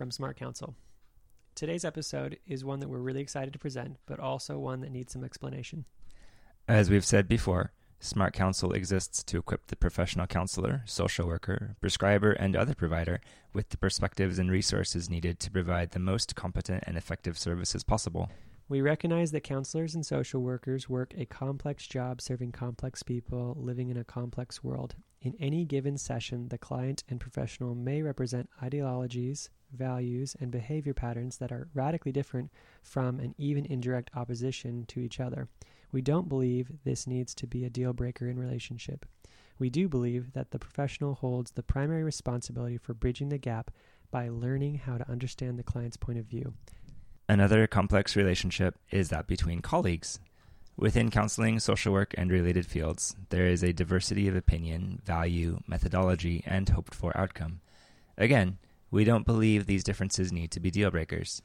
from Smart Counsel. Today's episode is one that we're really excited to present, but also one that needs some explanation. As we've said before, Smart Counsel exists to equip the professional counselor, social worker, prescriber, and other provider with the perspectives and resources needed to provide the most competent and effective services possible. We recognize that counselors and social workers work a complex job serving complex people living in a complex world. In any given session, the client and professional may represent ideologies, values, and behavior patterns that are radically different from and even indirect opposition to each other. We don't believe this needs to be a deal breaker in relationship. We do believe that the professional holds the primary responsibility for bridging the gap by learning how to understand the client's point of view. Another complex relationship is that between colleagues. Within counseling, social work, and related fields, there is a diversity of opinion, value, methodology, and hoped for outcome. Again, we don't believe these differences need to be deal breakers,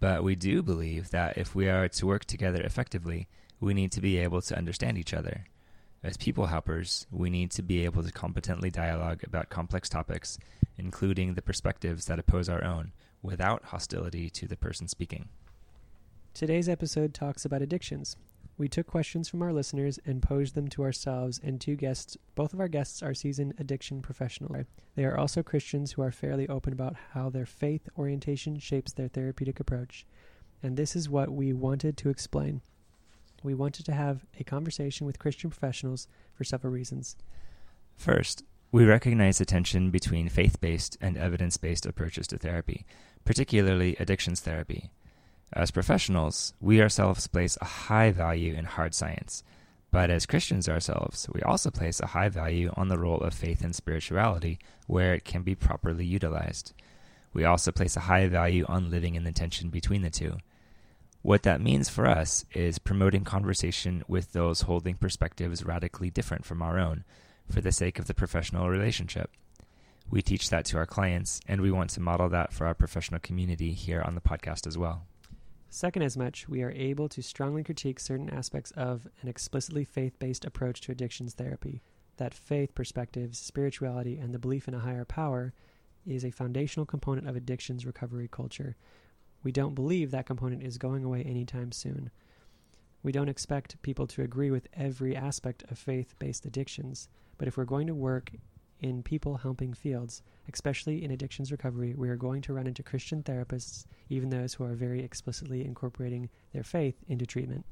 but we do believe that if we are to work together effectively, we need to be able to understand each other. As people helpers, we need to be able to competently dialogue about complex topics, including the perspectives that oppose our own, without hostility to the person speaking. Today's episode talks about addictions. We took questions from our listeners and posed them to ourselves and two guests. Both of our guests are seasoned addiction professionals. They are also Christians who are fairly open about how their faith orientation shapes their therapeutic approach. And this is what we wanted to explain. We wanted to have a conversation with Christian professionals for several reasons. First, we recognize the tension between faith based and evidence based approaches to therapy, particularly addictions therapy. As professionals, we ourselves place a high value in hard science, but as Christians ourselves, we also place a high value on the role of faith and spirituality where it can be properly utilized. We also place a high value on living in the tension between the two. What that means for us is promoting conversation with those holding perspectives radically different from our own for the sake of the professional relationship. We teach that to our clients, and we want to model that for our professional community here on the podcast as well. Second, as much, we are able to strongly critique certain aspects of an explicitly faith based approach to addictions therapy. That faith perspectives, spirituality, and the belief in a higher power is a foundational component of addictions recovery culture. We don't believe that component is going away anytime soon. We don't expect people to agree with every aspect of faith based addictions, but if we're going to work in people helping fields, especially in addictions recovery, we are going to run into Christian therapists, even those who are very explicitly incorporating their faith into treatment.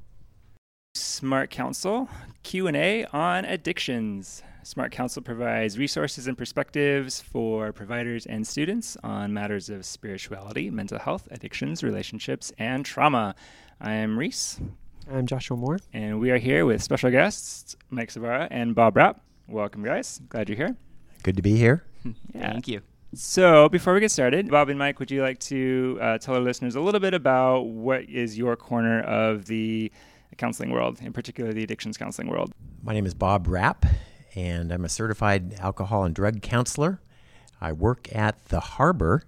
Smart Counsel Q&A on addictions. Smart Counsel provides resources and perspectives for providers and students on matters of spirituality, mental health, addictions, relationships, and trauma. I am Reese. I'm Joshua Moore. And we are here with special guests Mike Savara and Bob Rapp. Welcome, guys. Glad you're here. Good to be here. yeah. Thank you. So, before we get started, Bob and Mike, would you like to uh, tell our listeners a little bit about what is your corner of the counseling world, in particular the addictions counseling world? My name is Bob Rapp, and I'm a certified alcohol and drug counselor. I work at the Harbor,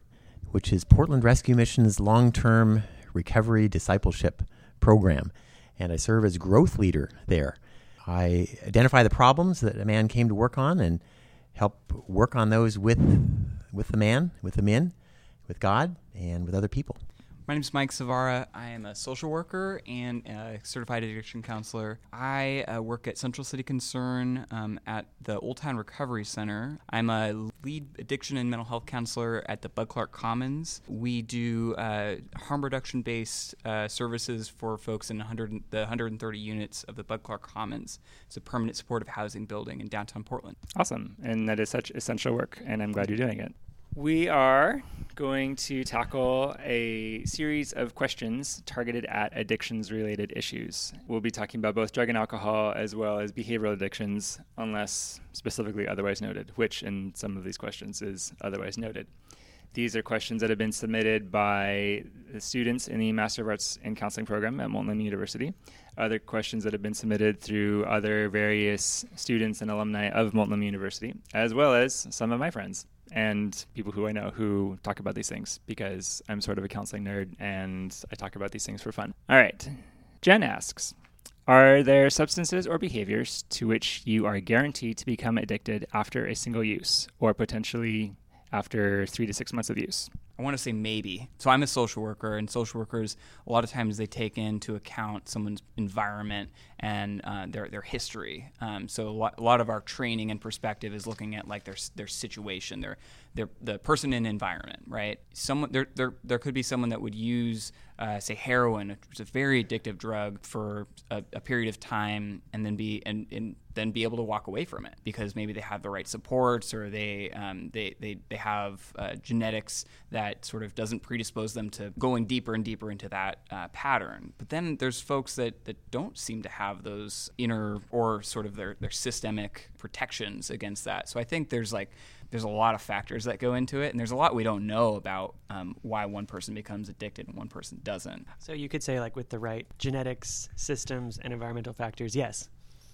which is Portland Rescue Mission's long term recovery discipleship program, and I serve as growth leader there. I identify the problems that a man came to work on and help work on those with with the man, with the men, with God, and with other people. My name is Mike Savara. I am a social worker and a certified addiction counselor. I uh, work at Central City Concern um, at the Old Town Recovery Center. I'm a lead addiction and mental health counselor at the Bud Clark Commons. We do uh, harm reduction based uh, services for folks in 100, the 130 units of the Bud Clark Commons. It's a permanent supportive housing building in downtown Portland. Awesome. And that is such essential work, and I'm glad you're doing it. We are going to tackle a series of questions targeted at addictions related issues. We'll be talking about both drug and alcohol as well as behavioral addictions, unless specifically otherwise noted, which in some of these questions is otherwise noted. These are questions that have been submitted by the students in the Master of Arts in Counseling program at Multnomah University. Other questions that have been submitted through other various students and alumni of Multnomah University, as well as some of my friends and people who I know who talk about these things because I'm sort of a counseling nerd and I talk about these things for fun. All right. Jen asks Are there substances or behaviors to which you are guaranteed to become addicted after a single use or potentially after three to six months of use? I want to say maybe. So I'm a social worker, and social workers a lot of times they take into account someone's environment and uh, their their history. Um, so a lot, a lot, of our training and perspective is looking at like their their situation, their their the person and environment, right? Someone there there there could be someone that would use uh, say heroin, which is a very addictive drug, for a, a period of time, and then be and, and, then be able to walk away from it because maybe they have the right supports or they um, they, they they have uh, genetics that sort of doesn't predispose them to going deeper and deeper into that uh, pattern. But then there's folks that that don't seem to have those inner or sort of their their systemic protections against that. So I think there's like there's a lot of factors that go into it, and there's a lot we don't know about um, why one person becomes addicted and one person doesn't. So you could say, like, with the right genetics, systems, and environmental factors, yes.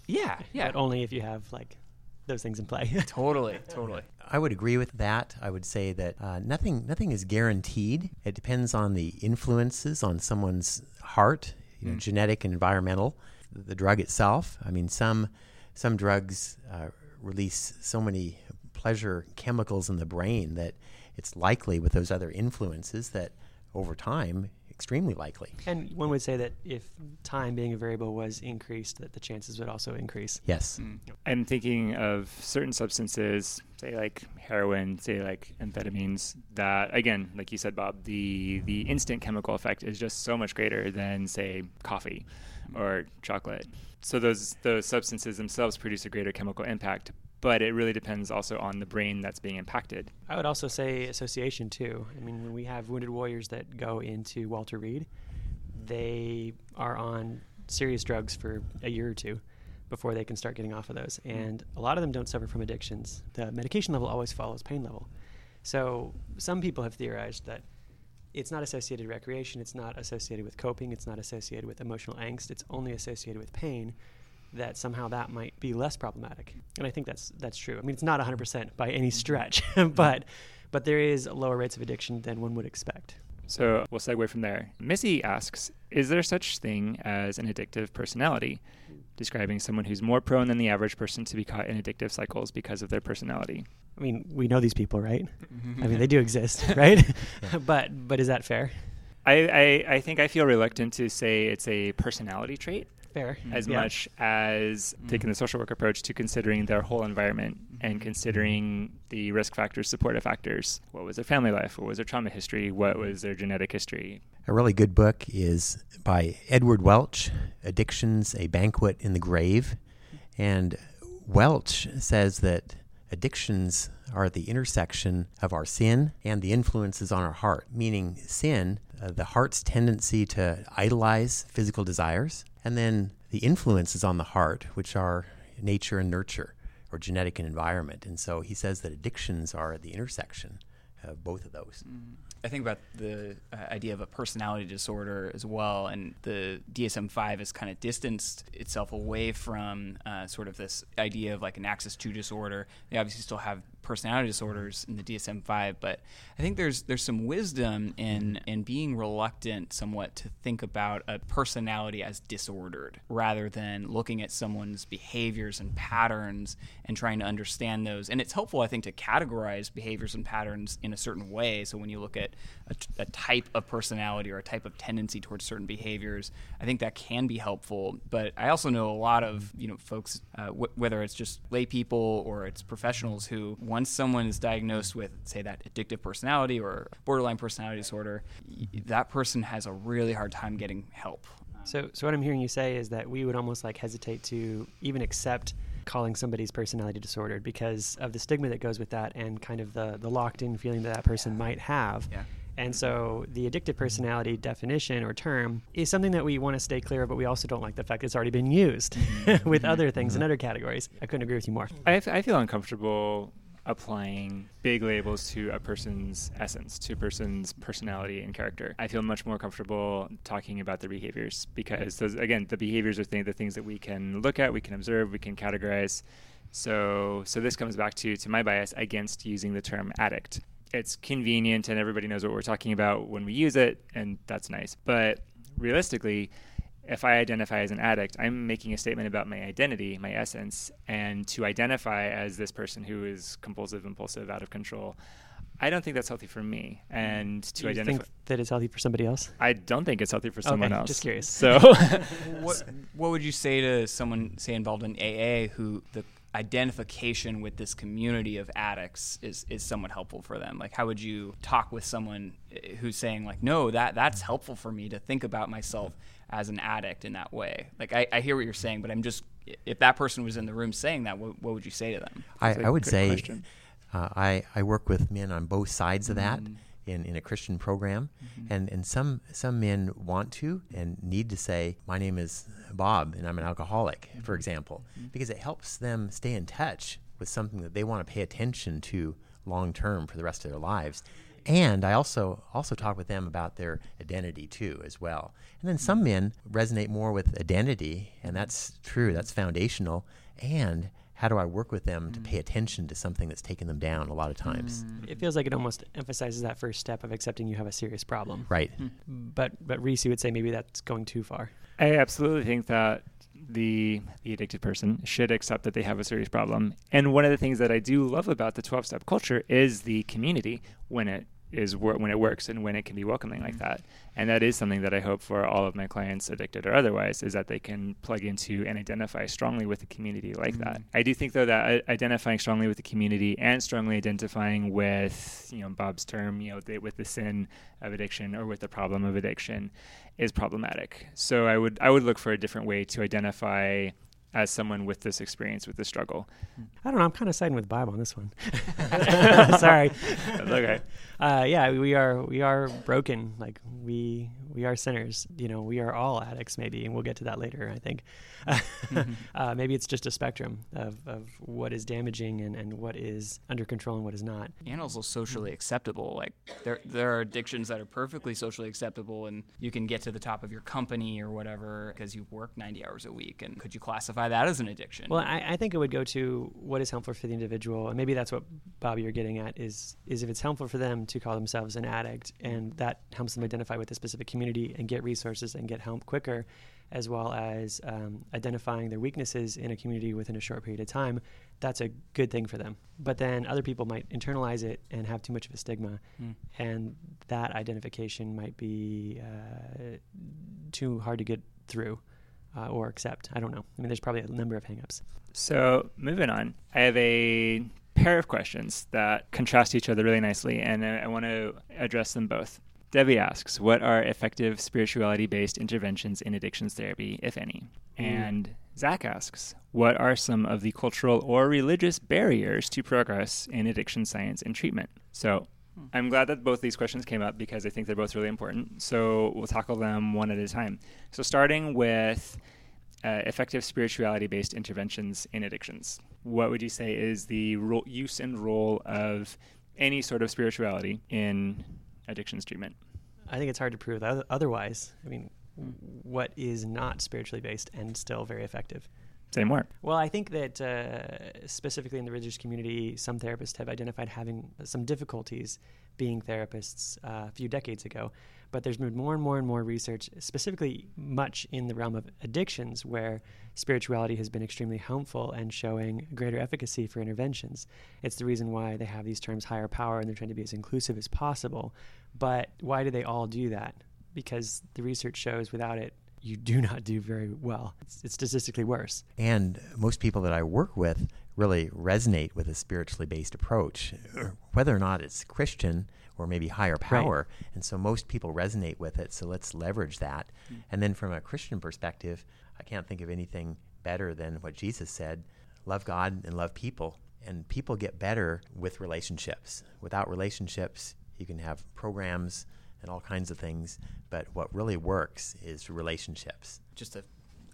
Yeah, yeah. But only if you have like those things in play. totally, totally. I would agree with that. I would say that uh, nothing nothing is guaranteed. It depends on the influences on someone's heart, you know, mm. genetic and environmental. The drug itself. I mean, some some drugs uh, release so many pleasure chemicals in the brain that it's likely with those other influences that over time extremely likely. And one would say that if time being a variable was increased, that the chances would also increase. Yes. Mm. I'm thinking of certain substances, say like heroin, say like amphetamines, that again, like you said, Bob, the the instant chemical effect is just so much greater than say coffee or chocolate. So those those substances themselves produce a greater chemical impact, but it really depends also on the brain that's being impacted. I would also say association too. I mean, when we have wounded warriors that go into Walter Reed, they are on serious drugs for a year or two before they can start getting off of those. Mm. And a lot of them don't suffer from addictions. The medication level always follows pain level. So some people have theorized that it's not associated with recreation, it's not associated with coping, it's not associated with emotional angst, it's only associated with pain that somehow that might be less problematic. And I think that's that's true. I mean, it's not 100% by any stretch, mm-hmm. but but there is lower rates of addiction than one would expect. So we'll segue from there. Missy asks, is there such thing as an addictive personality? Describing someone who's more prone than the average person to be caught in addictive cycles because of their personality. I mean, we know these people, right? Mm-hmm. I mean, they do exist, right? but but is that fair? I, I, I think I feel reluctant to say it's a personality trait Fair. as yeah. much as mm. taking the social work approach to considering their whole environment and mm-hmm. considering the risk factors, supportive factors. What was their family life? What was their trauma history? What was their genetic history? A really good book is by Edward Welch, Addictions A Banquet in the Grave. And Welch says that addictions are the intersection of our sin and the influences on our heart, meaning sin, uh, the heart's tendency to idolize physical desires, and then the influences on the heart, which are nature and nurture or genetic and environment. And so he says that addictions are at the intersection of both of those. Mm-hmm. I think about the uh, idea of a personality disorder as well, and the DSM 5 has kind of distanced itself away from uh, sort of this idea of like an axis 2 disorder. They obviously still have personality disorders in the DSM-5, but I think there's there's some wisdom in in being reluctant somewhat to think about a personality as disordered rather than looking at someone's behaviors and patterns and trying to understand those. And it's helpful, I think, to categorize behaviors and patterns in a certain way. So when you look at a, a type of personality or a type of tendency towards certain behaviors, I think that can be helpful. But I also know a lot of you know folks, uh, w- whether it's just lay people or it's professionals who once someone is diagnosed with, say, that addictive personality or borderline personality disorder, that person has a really hard time getting help. So, so what I'm hearing you say is that we would almost like hesitate to even accept calling somebody's personality disordered because of the stigma that goes with that and kind of the the locked in feeling that that person yeah. might have. Yeah. And so the addictive personality definition or term is something that we want to stay clear of, but we also don't like the fact that it's already been used mm-hmm. with other things in mm-hmm. other categories. I couldn't agree with you more. I, f- I feel uncomfortable applying big labels to a person's essence, to a person's personality and character. I feel much more comfortable talking about their behaviors because those, again, the behaviors are th- the things that we can look at, we can observe, we can categorize. So, so this comes back to to my bias against using the term addict. It's convenient and everybody knows what we're talking about when we use it, and that's nice. But realistically, if I identify as an addict, I'm making a statement about my identity, my essence, and to identify as this person who is compulsive, impulsive, out of control, I don't think that's healthy for me. And to Do you identify, think that it's healthy for somebody else? I don't think it's healthy for someone else Okay, else. just curious. So, what what would you say to someone say involved in AA who the identification with this community of addicts is is somewhat helpful for them like how would you talk with someone eh, who's saying like no that that's helpful for me to think about myself as an addict in that way like i, I hear what you're saying but i'm just if that person was in the room saying that what, what would you say to them I, That's a I would say uh, I, I work with men on both sides of that Mm-hmm. in, in a Christian program. And, and some, some men want to and need to say, My name is Bob and I'm an alcoholic, Mm-hmm. for example, because it helps them stay in touch with something that they want to pay attention to long term for the rest of their lives. And I also also talk with them about their identity too, as well. And then some mm. men resonate more with identity, and that's true. That's foundational. And how do I work with them to pay mm. attention to something that's taken them down a lot of times? Mm. It feels like it almost emphasizes that first step of accepting you have a serious problem. Right. Hmm. But but Reese would say maybe that's going too far. I absolutely think that the the addicted person should accept that they have a serious problem. And one of the things that I do love about the 12 step culture is the community when it is wor- when it works and when it can be welcoming like that. And that is something that I hope for all of my clients addicted or otherwise is that they can plug into and identify strongly with a community like that. I do think though that uh, identifying strongly with the community and strongly identifying with, you know, Bob's term, you know, the, with the sin of addiction or with the problem of addiction is problematic. So I would I would look for a different way to identify as someone with this experience with this struggle. I don't know. I'm kind of siding with Bob on this one. Sorry. Okay. Uh, yeah, we are we are broken. Like we we are sinners. You know, we are all addicts, maybe, and we'll get to that later. I think. uh, maybe it's just a spectrum of, of what is damaging and, and what is under control and what is not. and also socially acceptable. Like there, there are addictions that are perfectly socially acceptable, and you can get to the top of your company or whatever because you work 90 hours a week. And could you classify that as an addiction? Well, I, I think it would go to what is helpful for the individual, and maybe that's what Bobby you're getting at is is if it's helpful for them to call themselves an addict, and that helps them identify with a specific community and get resources and get help quicker, as well as um, identifying their weaknesses in a community within a short period of time. That's a good thing for them. But then other people might internalize it and have too much of a stigma, and that identification might be uh, too hard to get through. Uh, or accept. I don't know. I mean, there's probably a number of hangups. So moving on, I have a pair of questions that contrast each other really nicely, and I, I want to address them both. Debbie asks, "What are effective spirituality-based interventions in addictions therapy, if any?" And Zach asks, "What are some of the cultural or religious barriers to progress in addiction science and treatment?" So. I'm glad that both these questions came up because I think they're both really important. So we'll tackle them one at a time. So starting with uh, effective spirituality based interventions in addictions. What would you say is the use and role of any sort of spirituality in addictions treatment? I think it's hard to prove otherwise. I mean, what is not spiritually based and still very effective? Say more. Well, I think that uh, specifically in the religious community, some therapists have identified having some difficulties being therapists uh, a few decades ago. But there's been more and more and more research, specifically much in the realm of addictions, where spirituality has been extremely helpful and showing greater efficacy for interventions. It's the reason why they have these terms higher power and they're trying to be as inclusive as possible. But why do they all do that? Because the research shows without it, you do not do very well. It's, it's statistically worse. And most people that I work with really resonate with a spiritually based approach, whether or not it's Christian or maybe higher power. And so most people resonate with it. So let's leverage that. Mm. And then from a Christian perspective, I can't think of anything better than what Jesus said love God and love people. And people get better with relationships. Without relationships, you can have programs and all kinds of things. But what really works is relationships. just a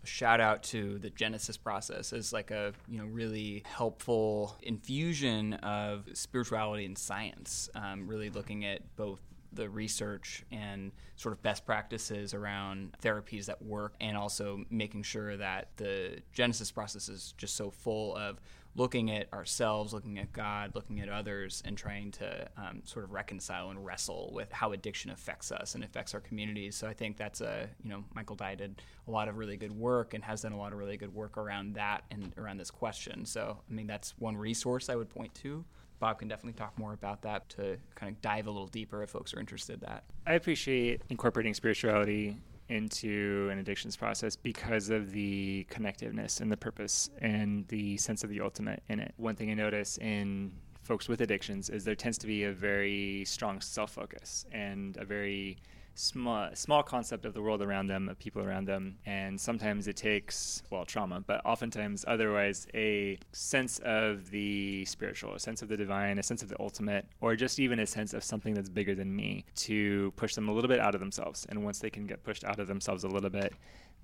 shout out to the genesis process as like a you know really helpful infusion of spirituality and science um, really looking at both the research and sort of best practices around therapies that work and also making sure that the genesis process is just so full of looking at ourselves, looking at God, looking at others, and trying to um, sort of reconcile and wrestle with how addiction affects us and affects our communities. So I think that's a you know Michael Dye did a lot of really good work and has done a lot of really good work around that and around this question. So I mean that's one resource I would point to. Bob can definitely talk more about that to kind of dive a little deeper if folks are interested in that. I appreciate incorporating spirituality into an addictions process because of the connectiveness and the purpose and the sense of the ultimate in it. One thing I notice in folks with addictions is there tends to be a very strong self focus and a very small uh, small concept of the world around them, of people around them, and sometimes it takes well trauma, but oftentimes otherwise a sense of the spiritual, a sense of the divine, a sense of the ultimate, or just even a sense of something that's bigger than me to push them a little bit out of themselves. And once they can get pushed out of themselves a little bit,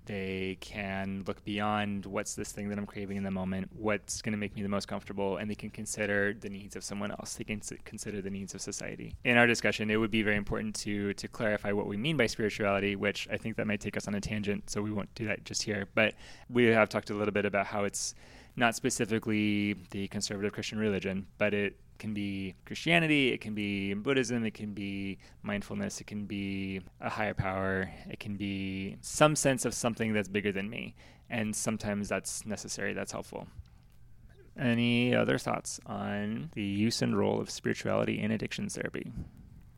they can look beyond what's this thing that I'm craving in the moment, what's going to make me the most comfortable, and they can consider the needs of someone else. They can consider the needs of society. In our discussion, it would be very important to to clarify what we mean by spirituality, which I think that might take us on a tangent, so we won't do that just here. But we have talked a little bit about how it's not specifically the conservative Christian religion, but it can be Christianity, it can be Buddhism, it can be mindfulness, it can be a higher power, it can be some sense of something that's bigger than me. And sometimes that's necessary, that's helpful. Any other thoughts on the use and role of spirituality in addiction therapy?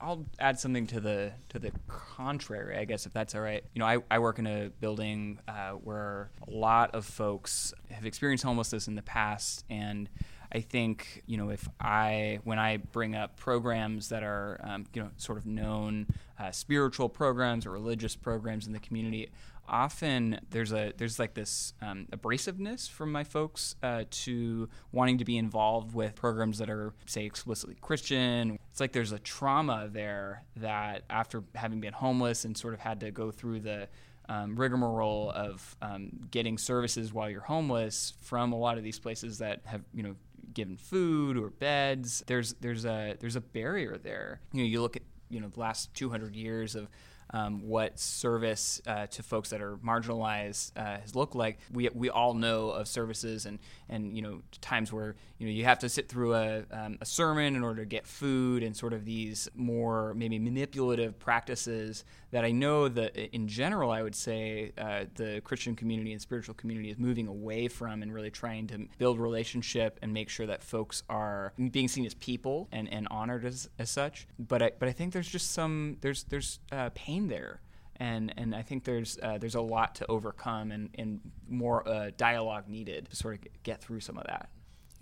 I'll add something to the to the contrary, I guess, if that's all right. You know, I, I work in a building uh, where a lot of folks have experienced homelessness in the past, and I think you know if I when I bring up programs that are um, you know sort of known uh, spiritual programs or religious programs in the community, often there's a there's like this um, abrasiveness from my folks uh, to wanting to be involved with programs that are say explicitly Christian. It's like there's a trauma there that after having been homeless and sort of had to go through the um, rigmarole of um, getting services while you're homeless from a lot of these places that have you know given food or beds. There's there's a there's a barrier there. You know, you look at you know the last 200 years of um, what service uh, to folks that are marginalized uh, has looked like. We, we all know of services and, and you know times where you know you have to sit through a, um, a sermon in order to get food and sort of these more maybe manipulative practices that I know that in general I would say uh, the Christian community and spiritual community is moving away from and really trying to build relationship and make sure that folks are being seen as people and, and honored as, as such. But I, but I think there's just some there's there's uh, there and and I think there's uh, there's a lot to overcome and and more uh, dialogue needed to sort of get through some of that.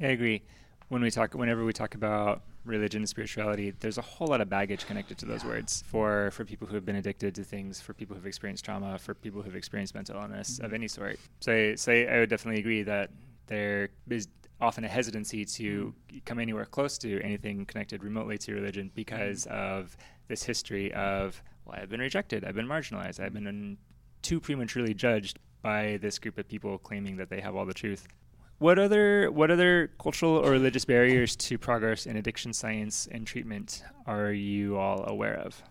I agree. When we talk, whenever we talk about religion and spirituality, there's a whole lot of baggage connected to those yeah. words for for people who have been addicted to things, for people who've experienced trauma, for people who've experienced mental illness mm-hmm. of any sort. So, so I would definitely agree that there is often a hesitancy to mm-hmm. come anywhere close to anything connected remotely to religion because mm-hmm. of this history of well, I've been rejected, I've been marginalized, I've been too prematurely judged by this group of people claiming that they have all the truth. What other what other cultural or religious barriers to progress in addiction science and treatment are you all aware of?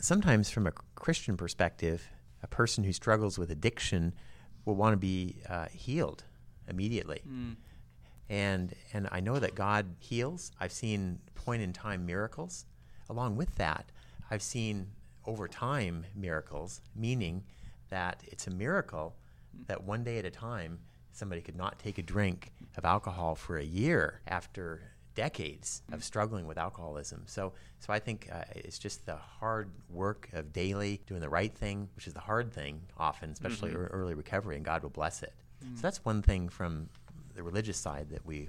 Sometimes, from a Christian perspective, a person who struggles with addiction will want to be uh, healed immediately. Mm. And and I know that God heals. I've seen point in time miracles. Along with that, I've seen over time miracles, meaning that it's a miracle that one day at a time somebody could not take a drink of alcohol for a year after decades of struggling with alcoholism. So, so I think uh, it's just the hard work of daily doing the right thing, which is the hard thing often, especially mm-hmm. early recovery, and God will bless it. Mm. So that's one thing from the religious side that we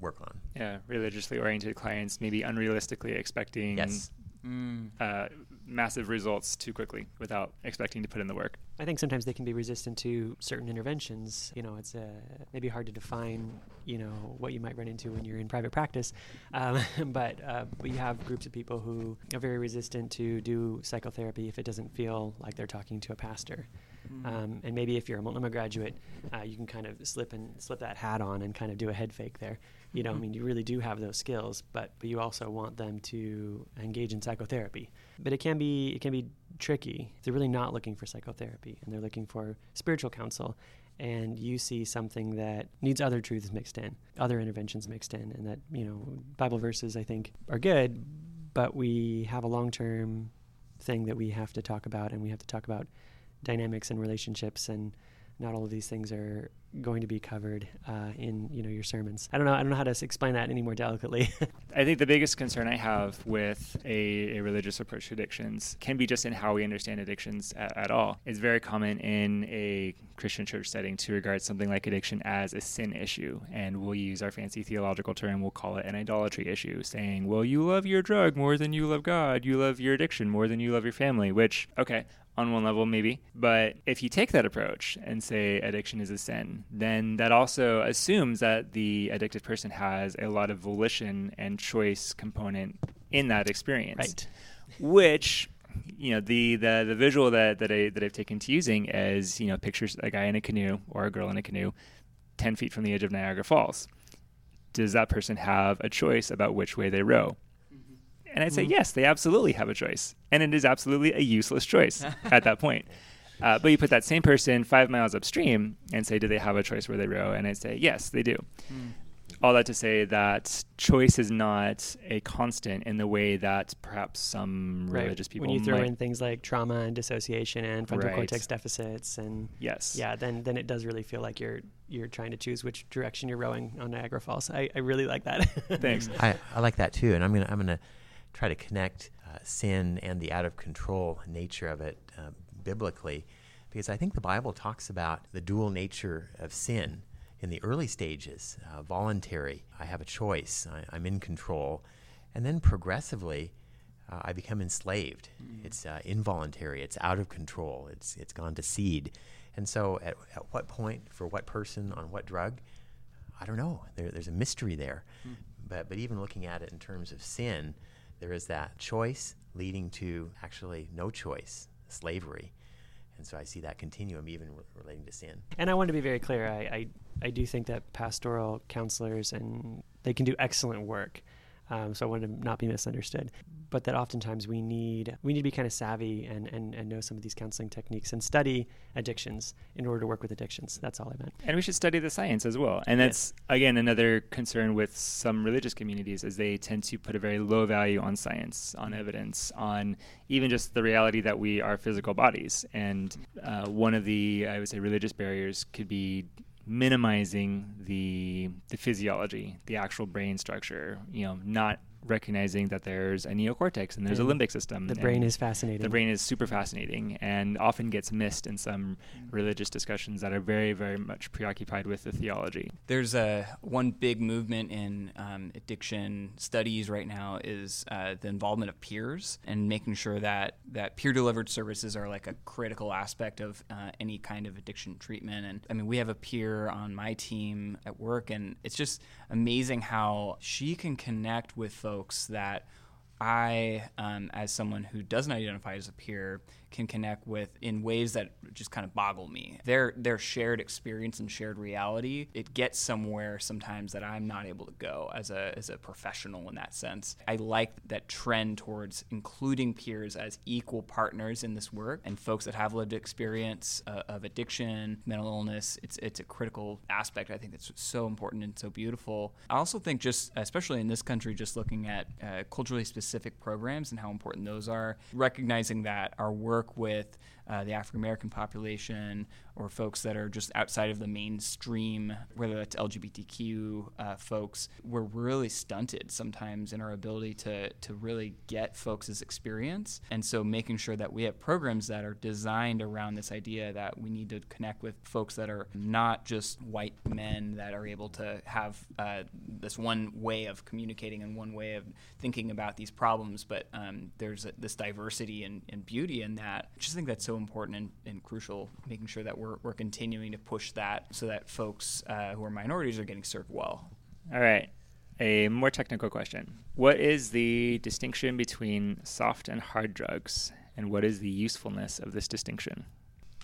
work on. Yeah, religiously oriented clients, maybe unrealistically expecting yes. Mm. Uh, massive results too quickly without expecting to put in the work. I think sometimes they can be resistant to certain interventions. You know, it's uh, maybe hard to define, you know, what you might run into when you're in private practice. Um, but uh, we have groups of people who are very resistant to do psychotherapy if it doesn't feel like they're talking to a pastor. Mm. Um, and maybe if you're a Multnomah graduate, uh, you can kind of slip and slip that hat on and kind of do a head fake there. You know, mm-hmm. I mean, you really do have those skills, but but you also want them to engage in psychotherapy. But it can be it can be tricky. They're really not looking for psychotherapy, and they're looking for spiritual counsel. And you see something that needs other truths mixed in, other interventions mixed in, and that you know Bible verses I think are good, but we have a long term thing that we have to talk about, and we have to talk about dynamics and relationships and not all of these things are going to be covered uh, in you know your sermons. I don't know. I don't know how to explain that any more delicately. I think the biggest concern I have with a, a religious approach to addictions can be just in how we understand addictions at, at all. It's very common in a Christian church setting to regard something like addiction as a sin issue, and we'll use our fancy theological term. We'll call it an idolatry issue, saying, "Well, you love your drug more than you love God. You love your addiction more than you love your family." Which, okay, on one level, maybe. But if you take that approach and say addiction is a sin, then that also assumes that the addicted person has a lot of volition and choice component in that experience. right. Which you know the, the the visual that that I that I've taken to using is you know pictures a guy in a canoe or a girl in a canoe, ten feet from the edge of Niagara Falls. Does that person have a choice about which way they row? And I'd say Mhm. yes, they absolutely have a choice, and it is absolutely a useless choice at that point. Uh, but you put that same person five miles upstream and say, do they have a choice where they row? And I'd say yes, they do. Mm. All that to say that choice is not a constant in the way that perhaps some Right. religious people when you throw might. in things like trauma and dissociation and frontal Right. cortex deficits and yes. yeah, then then it does really feel like you're you're trying to choose which direction you're rowing on Niagara Falls. I, I really like that. Thanks. I, I like that too, and I'm gonna I'm gonna try to connect uh, sin and the out of control nature of it uh, biblically, because I think the Bible talks about the dual nature of sin in the early stages, uh, voluntary. I have a choice. I, I'm in control, and then progressively. Uh, I become enslaved. It's uh, involuntary. It's out of control. It's it's gone to seed, and so at, at what point for what person on what drug, I don't know. There, there's a mystery there. But, but even looking at it in terms of sin, there is that choice leading to actually no choice, slavery. And so I see that continuum even re- relating to sin. And I want to be very clear. I, I, I do think that pastoral counselors and they can do excellent work. Um, so I want to not be misunderstood. But that oftentimes we need we need to be kind of savvy and, and, and know some of these counseling techniques and study addictions in order to work with addictions. That's all I meant. And we should study the science as well. And that's again another concern with some religious communities is they tend to put a very low value on science, on evidence, on even just the reality that we are physical bodies. And uh, one of the I would say religious barriers could be minimizing the the physiology, the actual brain structure. You know, not recognizing that there's a neocortex and there's a limbic system. The brain is fascinating. the brain is super fascinating and often gets missed in some Mm. religious discussions that are very, very much preoccupied with the theology. There's a one big movement in um, addiction studies right now is uh, the involvement of peers and making sure that that peer delivered services are like a critical aspect of uh, any kind of addiction treatment. And I mean, we have a peer on my team at work, and it's just amazing how she can connect with folks that I, um, as someone who doesn't identify as a peer, can connect with in ways that just kind of boggle me. Their their shared experience and shared reality, it gets somewhere sometimes that I'm not able to go as a as a professional in that sense. I like that trend towards including peers as equal partners in this work and folks that have lived experience uh, of addiction, mental illness. It's it's a critical aspect. I think that's so important and so beautiful. I also think just especially in this country, just looking at uh, culturally specific programs and how important those are, recognizing that our work with uh, the African American population or folks that are just outside of the mainstream, whether that's LGBTQ uh, folks, we're really stunted sometimes in our ability to, to really get folks' experience. And so making sure that we have programs that are designed around this idea that we need to connect with folks that are not just white men that are able to have uh, this one way of communicating and one way of thinking about these problems, but um, there's a, this diversity and, and beauty in that. I just think that's so important and, and crucial, making sure that we're, we're continuing to push that so that folks uh, who are minorities are getting served well. All right. A more technical question. What is the distinction between soft and hard drugs? And what is the usefulness of this distinction?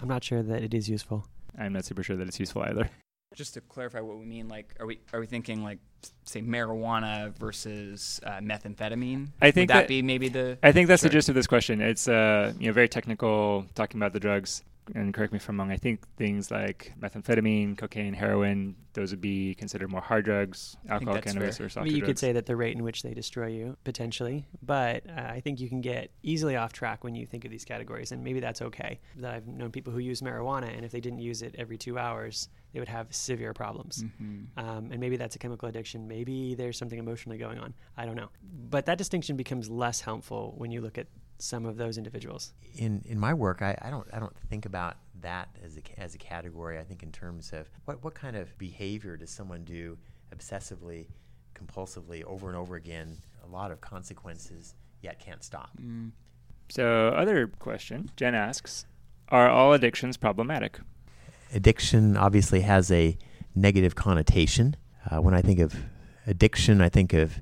I'm not sure that it is useful. I'm not super sure that it's useful either. Just to clarify what we mean, like, are we are we thinking like, say, marijuana versus uh, methamphetamine? I think Would that, that- be maybe the I think that's the gist of this question. It's uh, you know very technical, talking about the drugs. And correct me if I'm wrong, I think things like methamphetamine, cocaine, heroin, those would be considered more hard drugs, alcohol, cannabis, fair. or I softer mean, you drugs. could say that the rate in which they destroy you potentially, but uh, I think you can get easily off track when you think of these categories, and maybe that's okay. That I've known people who use marijuana, and if they didn't use it every two hours, they would have severe problems. Mm-hmm. Um, and maybe that's a chemical addiction. Maybe there's something emotionally going on. I don't know. But that distinction becomes less helpful when you look at some of those individuals. in in my work, I, I don't I don't think about that as a as a category. I think in terms of what what kind of behavior does someone do obsessively, compulsively, over and over again, a lot of consequences, yet can't stop. Mm. So, other question Jen asks Are all addictions problematic? Addiction obviously has a negative connotation. Uh, when I think of addiction, I think of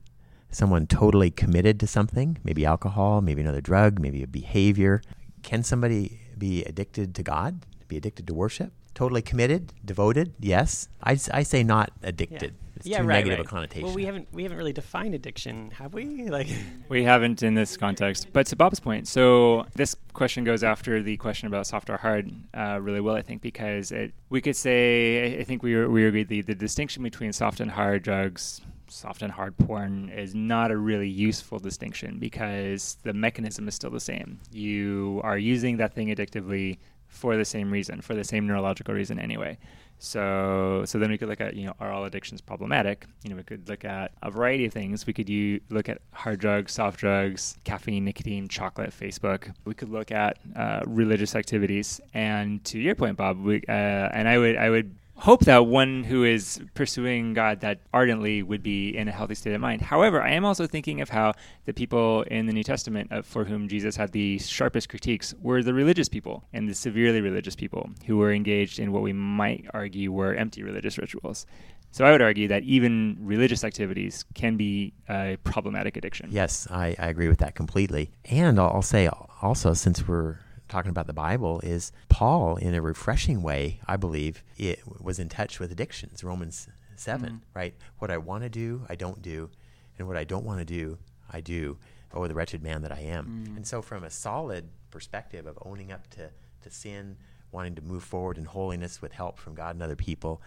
someone totally committed to something, maybe alcohol, maybe another drug, maybe a behavior. Can somebody be addicted to God, be addicted to worship? Totally committed, devoted? Yes. I, I say not addicted. Yeah. It's too negative a connotation. Well, we haven't we haven't really defined addiction, have we? Like, We haven't in this context. But to Bob's point, so this question goes after the question about soft or hard uh, really well, I think, because it, we could say, I- I think we, we agreed the, the distinction between soft and hard drugs, soft and hard porn, is not a really useful distinction because the mechanism is still the same. You are using that thing addictively for the same reason, for the same neurological reason anyway. So, so then we could look at, you know, are all addictions problematic? You know, we could look at a variety of things. We could look at hard drugs, soft drugs, caffeine, nicotine, chocolate, Facebook. We could look at uh, religious activities. And to your point, Bob, we, uh, and I would, I would hope that one who is pursuing God that ardently would be in a healthy state of mind. However, I am also thinking of how the people in the New Testament uh, for whom Jesus had the sharpest critiques were the religious people and the severely religious people who were engaged in what we might argue were empty religious rituals. So I would argue that even religious activities can be a problematic addiction. Yes, I, I agree with that completely. And I'll, I'll say also, since we're talking about the Bible, is Paul, in a refreshing way, I believe, it was in touch with addictions. Romans 7, mm-hmm. right? What I want to do, I don't do. And what I don't want to do, I do. Oh, the wretched man that I am. Mm. And so, from a solid perspective of owning up to, to sin, wanting to move forward in holiness with help from God and other people,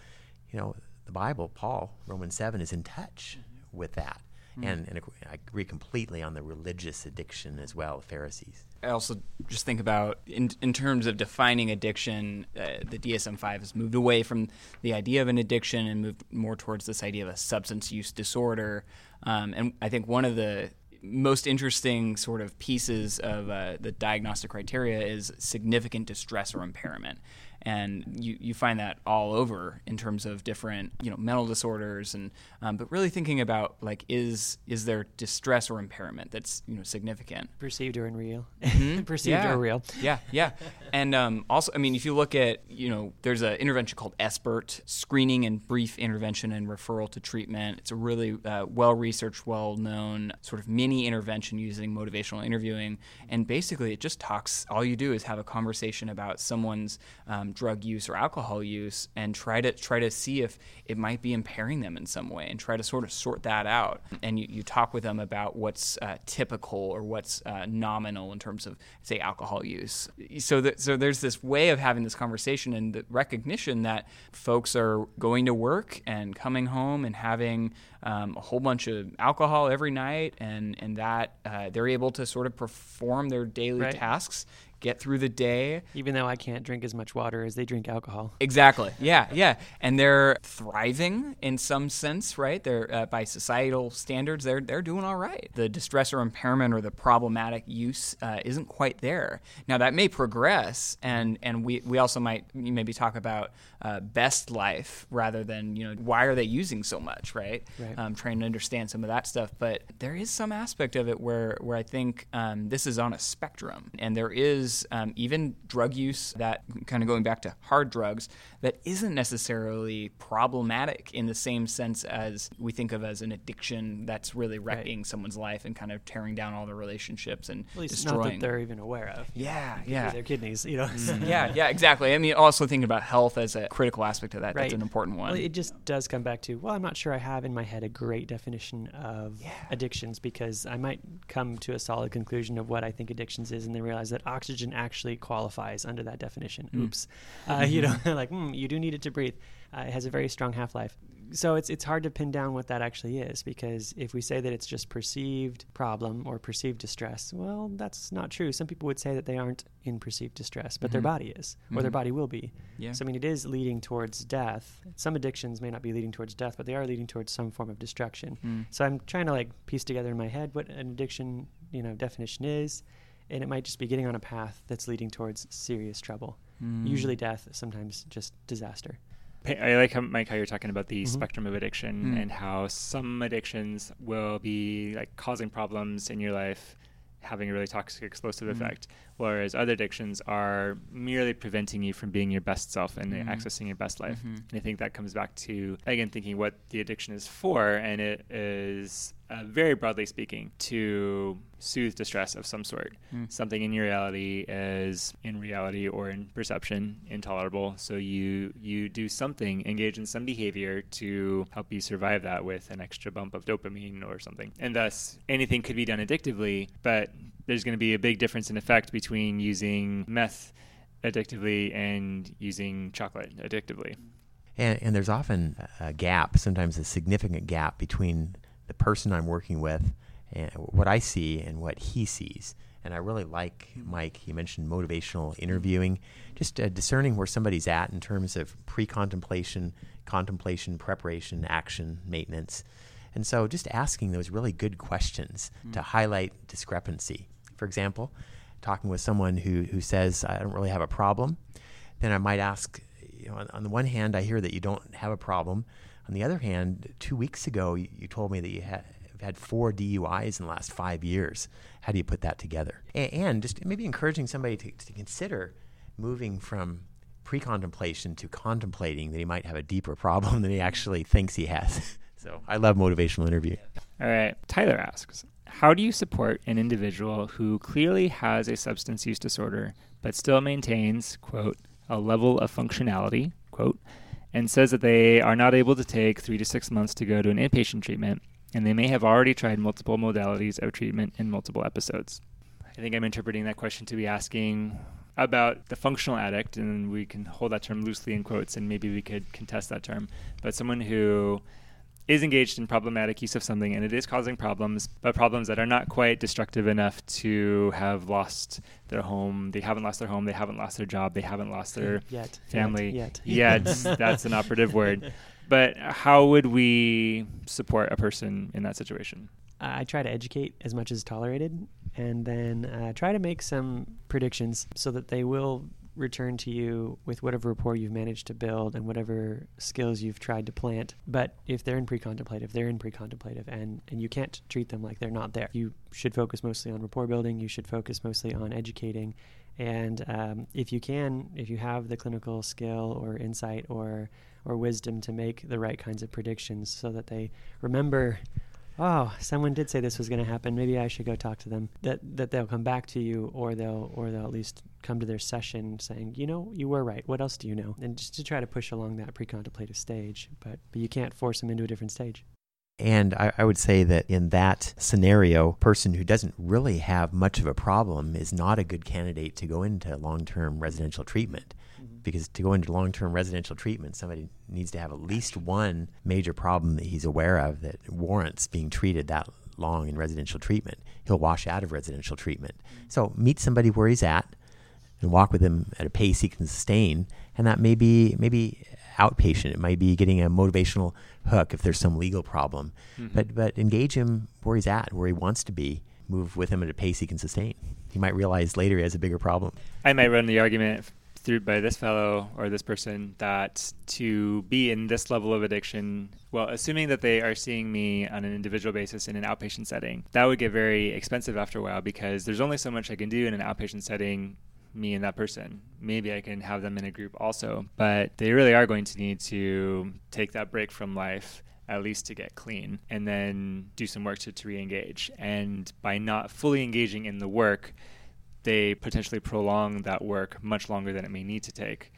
you know, the Bible, Paul, Romans 7, is in touch mm-hmm. with that. Mm. And, and I agree completely on the religious addiction as well, Pharisees. I also just think about in in terms of defining addiction, uh, the DSM five has moved away from the idea of an addiction and moved more towards this idea of a substance use disorder. Um, and I think one of the most interesting sort of pieces of uh, the diagnostic criteria is significant distress or impairment. And you, you find that all over in terms of different you know mental disorders and um, but really thinking about like is is there distress or impairment that's you know significant perceived or unreal. Mhm. perceived Yeah. or real. Yeah, yeah. And um, also, I mean, if you look at, you know, there's an intervention called SBIRT, Screening and Brief Intervention and Referral to Treatment. It's a really uh, well researched, well known sort of mini intervention using motivational interviewing. And basically, it just talks, all you do is have a conversation about someone's um, drug use or alcohol use and try to try to see if it might be impairing them in some way and try to sort of sort that out. And you, you talk with them about what's uh, typical or what's uh, nominal in terms of, say, alcohol use. So, that, so there's this way of having this conversation and the recognition that folks are going to work and coming home and having um, a whole bunch of alcohol every night, and and that uh, they're able to sort of perform their daily Right. tasks, get through the day, Even though I can't drink as much water as they drink alcohol. Exactly. Yeah, yeah. And they're thriving in some sense, right? They're uh, by societal standards, they're they're doing all right. The distress or impairment or the problematic use uh, isn't quite there. Now that may progress, and and we we also might maybe talk about uh, best life rather than you know why are they using so much, right? Right. Um, trying to understand some of that stuff, but there is some aspect of it where where I think um, this is on a spectrum, and there is um, even drug use that kind of going back to hard drugs that isn't necessarily problematic in the same sense as we think of as an addiction that's really wrecking someone's life and kind of tearing down all their relationships and At least destroying. not that they're even aware of. yeah, yeah. Their kidneys, you know. yeah, yeah, exactly. I mean, also thinking about health as a critical aspect of that. Right. That's an important one. Well, it just does come back to well, I'm not sure I have in my head a great definition of addictions because I might come to a solid conclusion of what I think addictions is, and then realize that oxygen oxygen actually qualifies under that definition. Mm. Oops. Uh, you know, like, mm, you do need it to breathe. Uh, it has a very strong half life. So it's, it's hard to pin down what that actually is because if we say that it's just perceived problem or perceived distress, well, that's not true. Some people would say that they aren't in perceived distress, but their Mhm. body is, or their Mhm. body will be. Yeah. So I mean, it is leading towards death. Some addictions may not be leading towards death, but they are leading towards some form of destruction. Mm. So I'm trying to like piece together in my head what an addiction, you know, definition is, and it might just be getting on a path that's leading towards serious trouble. Mm. Usually death, sometimes just disaster. I like how Mike how you're talking about the Mhm. spectrum of addiction Mm. and how some addictions will be like causing problems in your life, having a really toxic explosive Mm. effect, whereas other addictions are merely preventing you from being your best self and Mm. accessing your best life. Mhm. And I think that comes back to again thinking what the addiction is for, and it is uh, very broadly speaking to soothe distress of some sort. Mm. Something in your reality is in reality or in perception intolerable. So you you do something, engage in some behavior to help you survive that with an extra bump of dopamine or something. And thus anything could be done addictively, but there's going to be a big difference in effect between using meth addictively and using chocolate addictively. And, and there's often a gap, sometimes a significant gap between the person I'm working with and what I see and what he sees. And I really like, Mike, you mentioned motivational interviewing, just uh, discerning where somebody's at in terms of pre contemplation, contemplation, preparation, action, maintenance. And so just asking those really good questions to highlight discrepancy. For example, talking with someone who, who says, I don't really have a problem, then I might ask, you know, on, on the one hand, I hear that you don't have a problem. On the other hand, two weeks ago, you, you told me that you had had four DUIs in the last five years. How do you put that together? And, and just maybe encouraging somebody to, to consider moving from pre-contemplation to contemplating that he might have a deeper problem than he actually thinks he has. so I love motivational interview. All right. Tyler asks How do you support an individual who clearly has a substance use disorder but still maintains, quote, a level of functionality, quote, and says that they are not able to take three to six months to go to an inpatient treatment, and they may have already tried multiple modalities of treatment in multiple episodes? I think I'm interpreting that question to be asking about the functional addict, and we can hold that term loosely in quotes, and maybe we could contest that term. But someone who is engaged in problematic use of something and it is causing problems, but problems that are not quite destructive enough to have lost their home. They haven't lost their home. They haven't lost their job. They haven't lost their Yet. family Yet. yet. that's an operative word. But how would we support a person in that situation? I try to educate as much as tolerated and then uh, try to make some predictions so that they will return to you with whatever rapport you've managed to build and whatever skills you've tried to plant. But if they're in pre-contemplative, they're in pre-contemplative and, and you can't treat them like they're not there. You should focus mostly on rapport building. You should focus mostly on educating. And um, if you can, if you have the clinical skill or insight or or wisdom to make the right kinds of predictions so that they remember oh someone did say this was going to happen. Maybe i should go talk to them. That that they'll come back to you or they'll or they'll at least come to their session saying you know you were right. What else do you know? And just to try to push along that pre-contemplative stage but but you can't force them into a different stage. And I, I would say that in that scenario, person who doesn't really have much of a problem is not a good candidate to go into long-term residential treatment. Because to go into long-term residential treatment, somebody needs to have at least one major problem that he's aware of that warrants being treated that long in residential treatment. He'll wash out of residential treatment. Mm. So meet somebody where he's at and walk with him at a pace he can sustain. And that may be maybe outpatient. It might be getting a motivational hook if there's some legal problem. Mm-hmm. But but engage him where he's at, where he wants to be. Move with him at a pace he can sustain. He might realize later he has a bigger problem. I might run the argument through by this fellow or this person that to be in this level of addiction, well, assuming that they are seeing me on an individual basis in an outpatient setting, that would get very expensive after a while because there's only so much I can do in an outpatient setting. Me and that person. Maybe I can have them in a group also, but they really are going to need to take that break from life at least to get clean and then do some work to, to re-engage and by not fully engaging in the work they potentially prolong that work much longer than it may need to take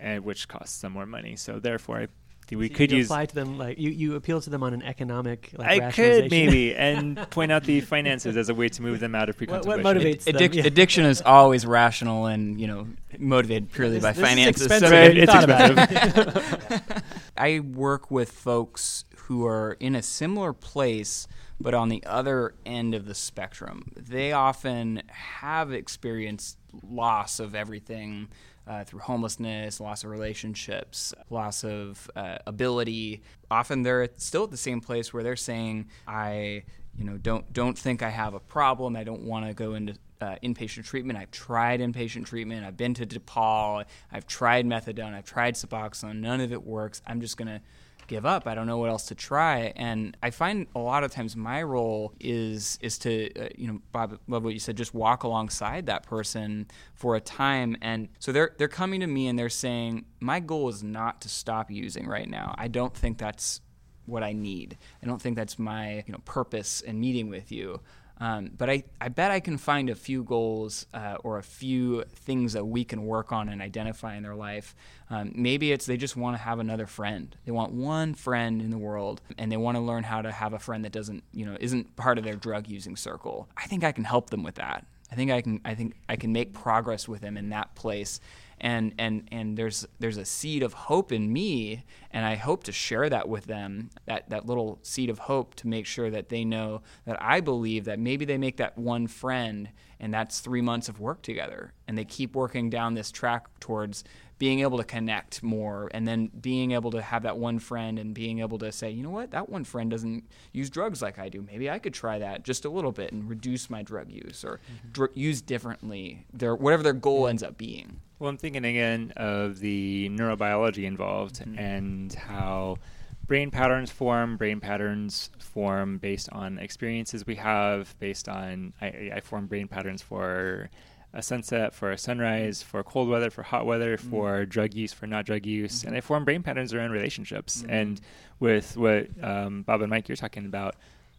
and which costs them more money so therefore i think we So could you use. apply to them like you, you appeal to them on an economic like I could maybe and point out the finances as a way to move them out of what, pre-contemplation. what motivates them? Addic- Yeah. Addiction is always rational and you know motivated purely This- by this is finances. expensive. So Right, Have you it's thought about it? I work with folks who are in a similar place, but on the other end of the spectrum. They often have experienced loss of everything uh, through homelessness, loss of relationships, loss of uh, ability. Often they're still at the same place where they're saying, "I." You know, don't don't think I have a problem. I don't want to go into uh, inpatient treatment. I've tried inpatient treatment. I've been to DePaul. I've tried methadone. I've tried Suboxone. None of it works. I'm just gonna give up. I don't know what else to try. And I find a lot of times my role is is to uh, you know Bob love what you said. Just walk alongside that person for a time. And so they're they're coming to me and they're saying my goal is not to stop using right now. I don't think that's what I need. I don't think that's my you know purpose in meeting with you. Um, but I, I bet I can find a few goals uh, or a few things that we can work on and identify in their life. Um, maybe it's they just want to have another friend. They want one friend in the world, and they want to learn how to have a friend that doesn't, you know, isn't part of their drug using circle. I think I can help them with that. I think I can. I think I can make progress with them in that place and and and there's there's a seed of hope in me and I hope to share that with them that that little seed of hope to make sure that they know that I believe that maybe they make that one friend and that's 3 months of work together and they keep working down this track towards being able to connect more and then being able to have that one friend and being able to say, you know what, that one friend doesn't use drugs like I do. Maybe I could try that just a little bit and reduce my drug use or mm-hmm. dr- use differently, their whatever their goal ends up being. Well, I'm thinking again of the neurobiology involved Mhm. and how brain patterns form. Brain patterns form based on experiences we have, based on, I, I form brain patterns for a sunset, for a sunrise, for cold weather, for hot weather, Mhm. for drug use, for not drug use. And I form brain patterns around relationships. Mhm. And with what um, Bob and Mike, you're talking about,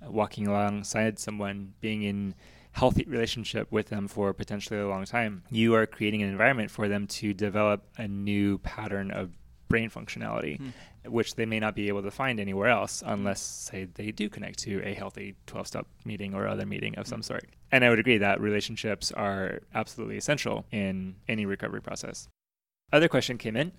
uh, walking alongside someone, being in healthy relationship with them for potentially a long time, you are creating an environment for them to develop a new pattern of brain functionality, Hmm. which they may not be able to find anywhere else unless, say, they do connect to a healthy 12 step meeting or other meeting of some sort. And I would agree that relationships are absolutely essential in any recovery process. Other question came in.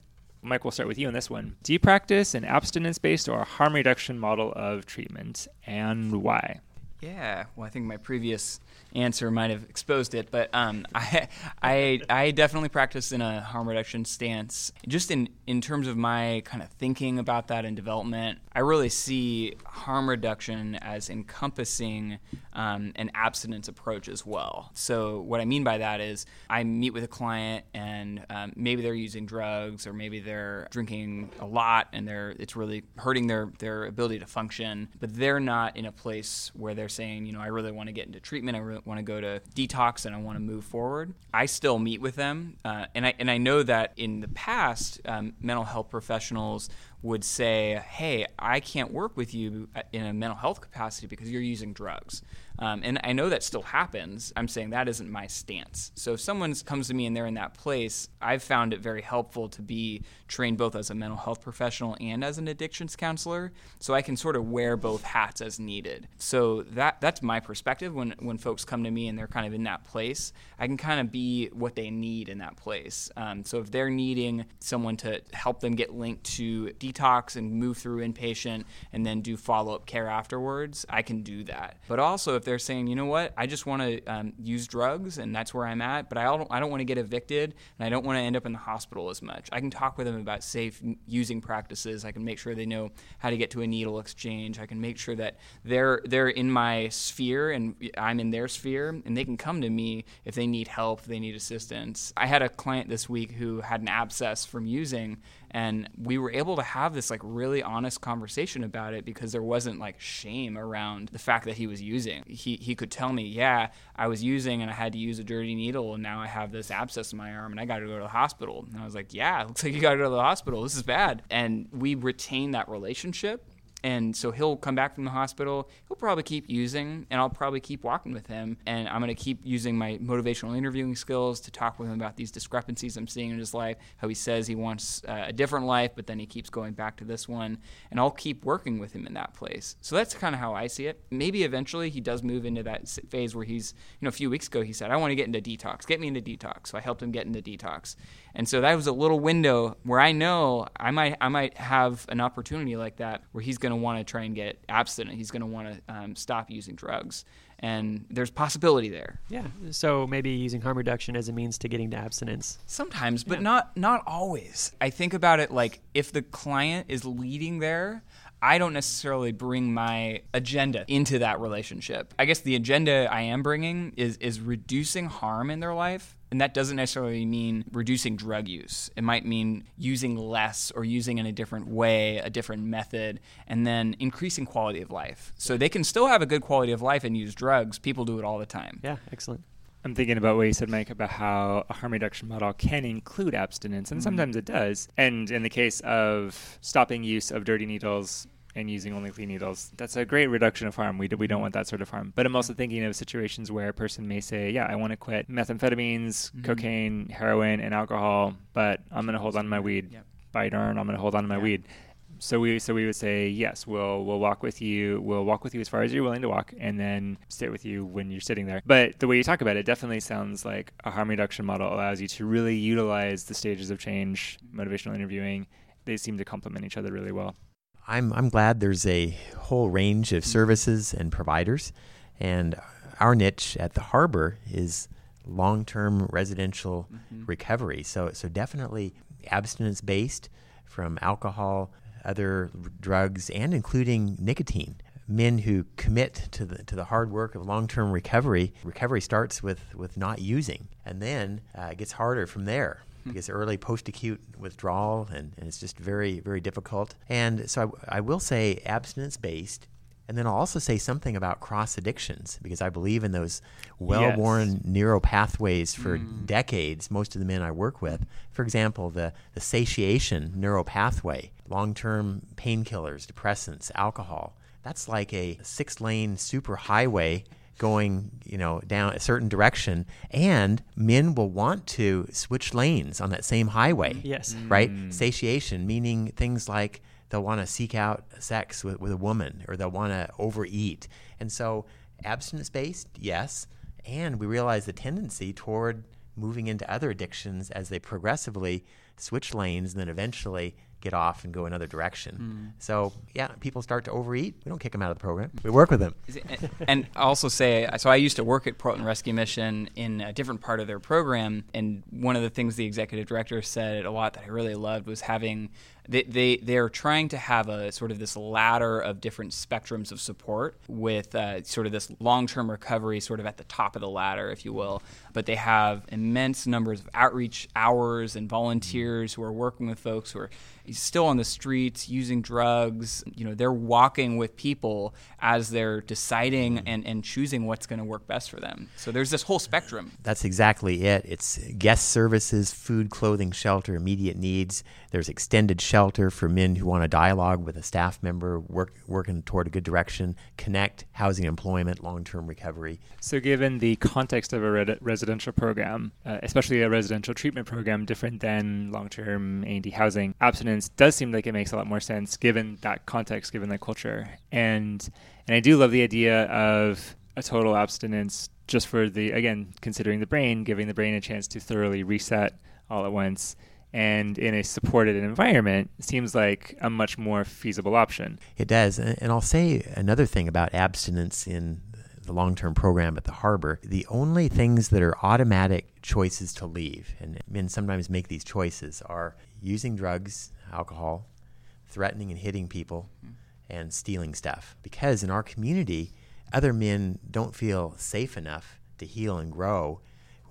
Mike, we'll start with you on this one. Do you practice an abstinence based or harm reduction model of treatment and why? Yeah, well, I think my previous answer might have exposed it, but um, I, I, I definitely practice in a harm reduction stance. Just in, in terms of my kind of thinking about that and development, I really see harm reduction as encompassing um, an abstinence approach as well. So, what I mean by that is I meet with a client and um, maybe they're using drugs or maybe they're drinking a lot and they're it's really hurting their, their ability to function, but they're not in a place where they're saying, you know, I really want to get into treatment, I really want to go to detox, and I want to move forward. I still meet with them, uh, and I and I know that in the past, um, mental health professionals would say, "Hey, I can't work with you in a mental health capacity because you're using drugs." Um, and I know that still happens. I'm saying that isn't my stance. So if someone comes to me and they're in that place, I've found it very helpful to be trained both as a mental health professional and as an addictions counselor, so I can sort of wear both hats as needed. So that that's my perspective when when folks come to me and they're kind of in that place. I can kind of be what they need in that place. Um, so if they're needing someone to help them get linked to detox and move through inpatient and then do follow up care afterwards, I can do that. But also if they're saying, you know what, I just want to um, use drugs and that's where I'm at, but I don't, I don't want to get evicted and I don't want to end up in the hospital as much. I can talk with them about safe using practices. I can make sure they know how to get to a needle exchange. I can make sure that they're they're in my sphere and I'm in their sphere, and they can come to me if they need help, they need assistance. I had a client this week who had an abscess from using, and we were able to have this like really honest conversation about it because there wasn't like shame around the fact that he was using. He he could tell me, yeah, I was using and I had to use a dirty needle, and now I have this abscess in my arm, and I got to go to the hospital. And I was like, yeah, looks like you got to go to the hospital. This is bad. And we retain that relationship And so he'll come back from the hospital. He'll probably keep using, and I'll probably keep walking with him. And I'm going to keep using my motivational interviewing skills to talk with him about these discrepancies I'm seeing in his life, how he says he wants uh, a different life, but then he keeps going back to this one. And I'll keep working with him in that place. So that's kind of how I see it. Maybe eventually he does move into that phase where he's, you know, a few weeks ago he said, I want to get into detox. Get me into detox. So I helped him get into detox. And so that was a little window where I know I might I might have an opportunity like that where he's going to want to try and get abstinent. He's going to want to um, stop using drugs, and there's possibility there. Yeah. So maybe using harm reduction as a means to getting to abstinence. Sometimes, but Yeah. not not always. I think about it like if the client is leading there, I don't necessarily bring my agenda into that relationship. I guess the agenda I am bringing is is reducing harm in their life. And that doesn't necessarily mean reducing drug use. It might mean using less or using in a different way, a different method, and then increasing quality of life. So they can still have a good quality of life and use drugs. People do it all the time. Yeah. Excellent. I'm thinking about what you said, Mike, about how a harm reduction model can include abstinence, and Mhm. sometimes it does. And in the case of stopping use of dirty needles and using only clean needles, that's a great reduction of harm. We, do, we don't want that sort of harm. But I'm also thinking of situations where a person may say, Yeah, I want to quit methamphetamines, Mhm. cocaine, heroin, and alcohol, but I'm going to hold on to my weed. Yep. By darn, I'm going to hold on to my weed. So we so we would say yes, we'll we'll walk with you. We'll walk with you as far as you're willing to walk, and then sit with you when you're sitting there. But the way you talk about it definitely sounds like a harm reduction model allows you to really utilize the stages of change, motivational interviewing. They seem to complement each other really well. I'm, I'm glad there's a whole range of services and providers. And our niche at the harbor is long term residential Mhm. recovery. So, so definitely abstinence based from alcohol, other r- drugs, and including nicotine. Men who commit to the to the hard work of long term recovery. Recovery starts with with not using, and then uh, it gets harder from there because early post acute withdrawal, and, and it's just very very difficult. And so I, I will say abstinence based. And then I'll also say something about cross addictions because I believe in those well worn neural pathways for Mm. decades, most of the men I work with. For example, the, the satiation neural pathway, long term painkillers, depressants, alcohol. That's like a six lane super highway going you know down a certain direction and men will want to switch lanes on that same highway Yes. right Mm. satiation meaning things like they'll want to seek out sex with, with a woman or they'll want to overeat and so abstinence based yes and we realize the tendency toward moving into other addictions as they progressively switch lanes and then eventually get off and go another direction. Hmm. So yeah people start to overeat. We don't kick them out of the program. We work with them. It- and also say, uh, so I used to work at Portland Rescue Mission in a different part of their program, and one of the things the executive director said a lot that I really loved was having they they they're trying to have a sort of this ladder of different spectrums of support with uh, sort of this long term recovery sort of at the top of the ladder, if you will. But they have immense numbers of outreach hours and volunteers who are working with folks who are still on the streets using drugs. You know, they're walking with people as they're deciding and, and choosing what's going to work best for them. So there's this whole spectrum. That's exactly it. It's guest services, food, clothing, shelter, immediate needs. There's extended shelter for men who want to dialogue with a staff member, work, working toward a good direction, connect, housing, employment, long term recovery. So, given the context of a red- residential program, uh, especially a residential treatment program, different than long-term A&D housing, abstinence does seem like it makes a lot more sense given that context, given that culture. And and I do love the idea of a total abstinence just for the again considering the brain, giving the brain a chance to thoroughly reset all at once. And in a supported environment, seems like a much more feasible option. It does. And, and I'll say another thing about abstinence in the long term program at the harbor. The only things that are automatic choices to leave, and men sometimes make these choices, are using drugs, alcohol, threatening and hitting people, mm-hmm. and stealing stuff. Because in our community, other men don't feel safe enough to heal and grow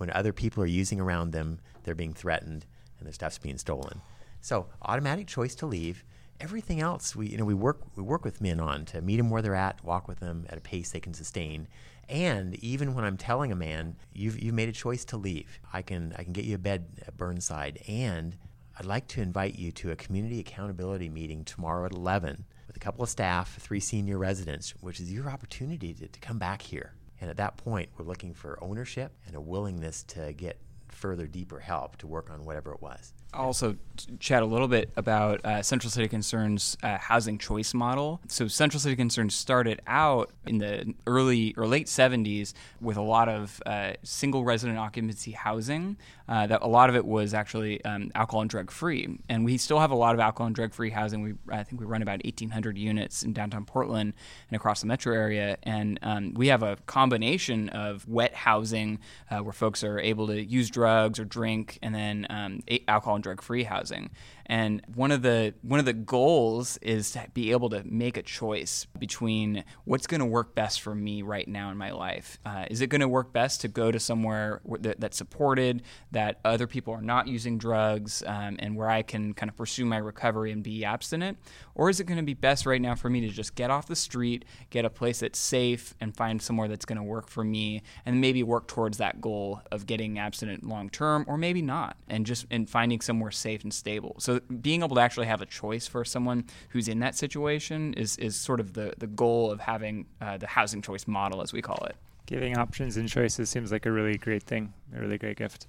when other people are using around them, they're being threatened, and their stuff's being stolen. So automatic choice to leave. Everything else we you know we work we work with men on to meet them where they're at, walk with them at a pace they can sustain. And even when I'm telling a man, you've you've made a choice to leave, I can I can get you a bed at Burnside, and I'd like to invite you to a community accountability meeting tomorrow at 11 with a couple of staff, three senior residents, which is your opportunity to, to come back here. And at that point, we're looking for ownership and a willingness to get further, deeper help to work on whatever it was. Also chat a little bit about uh, Central City Concern's uh, housing choice model. So Central City Concerns started out in the early or late 70s with a lot of uh, single resident occupancy housing. Uh, that a lot of it was actually um, alcohol and drug free, and we still have a lot of alcohol and drug free housing. We I think we run about 1,800 units in downtown Portland and across the metro area, and um, we have a combination of wet housing uh, where folks are able to use drugs or drink, and then um, alcohol and drug free housing. And one of the one of the goals is to be able to make a choice between what's going to work best for me right now in my life. Uh, is it going to work best to go to somewhere that, that's supported, that other people are not using drugs, um, and where I can kind of pursue my recovery and be abstinent, or is it going to be best right now for me to just get off the street, get a place that's safe, and find somewhere that's going to work for me, and maybe work towards that goal of getting abstinent long term, or maybe not, and just and finding somewhere safe and stable. So being able to actually have a choice for someone who's in that situation is, is sort of the, the goal of having uh, the housing choice model, as we call it. Giving options and choices seems like a really great thing, a really great gift.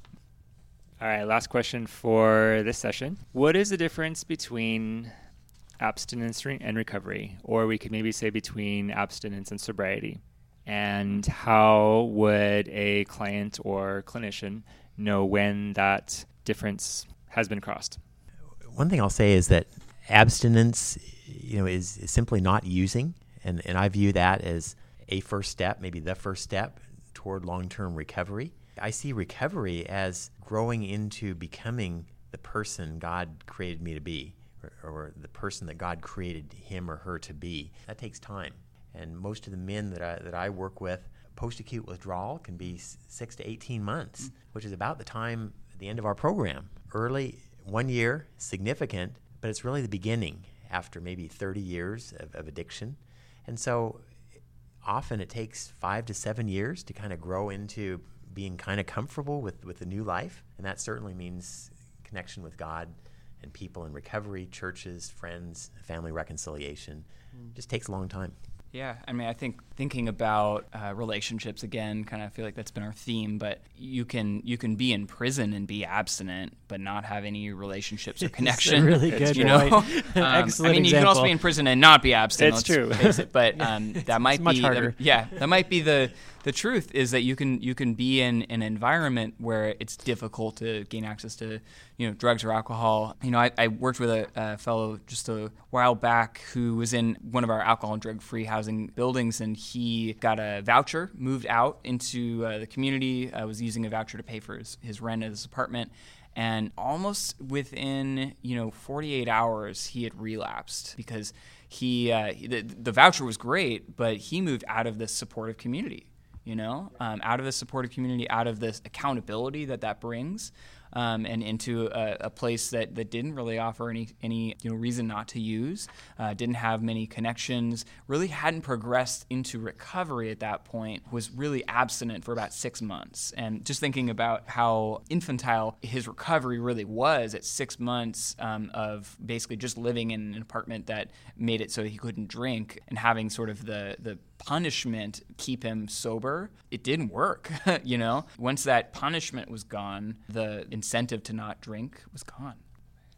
All right, last question for this session. What is the difference between abstinence and recovery? Or we could maybe say between abstinence and sobriety. And how would a client or clinician know when that difference has been crossed? one thing I'll say is that abstinence, you know, is, is simply not using, and and I view that as a first step, maybe the first step toward long-term recovery. I see recovery as growing into becoming the person God created me to be, or, or the person that God created him or her to be. That takes time, and most of the men that I that I work with, post-acute withdrawal can be six to eighteen months, mm. which is about the time at the end of our program. Early one year, significant, but it's really the beginning after maybe 30 years of, of addiction. And so often it takes five to seven years to kind of grow into being kind of comfortable with, with the new life. And that certainly means connection with God and people in recovery, churches, friends, family reconciliation. Mm. Just takes a long time. Yeah, I mean, I think thinking about uh, relationships again, kind of feel like that's been our theme. But you can you can be in prison and be abstinent, but not have any relationships or connection. really good, you know. um, Excellent. I mean, example. you can also be in prison and not be abstinent. It's true. It, but um, that might be the, yeah, that might be the the truth is that you can you can be in an environment where it's difficult to gain access to you know drugs or alcohol. You know, I, I worked with a, a, fellow just a while back who was in one of our alcohol and drug free housing buildings, and he got a voucher, moved out into uh, the community, uh, was using a voucher to pay for his, his rent at his apartment. And almost within, you know, 48 hours, he had relapsed because he, uh, the, the voucher was great, but he moved out of this supportive community you know, um, out of the supportive community, out of this accountability that that brings um, and into a, a, place that, that didn't really offer any any you know reason not to use, uh, didn't have many connections, really hadn't progressed into recovery at that point, was really abstinent for about six months. And just thinking about how infantile his recovery really was at six months um, of basically just living in an apartment that made it so he couldn't drink and having sort of the the punishment keep him sober, it didn't work. you know, once that punishment was gone, the incentive to not drink was gone.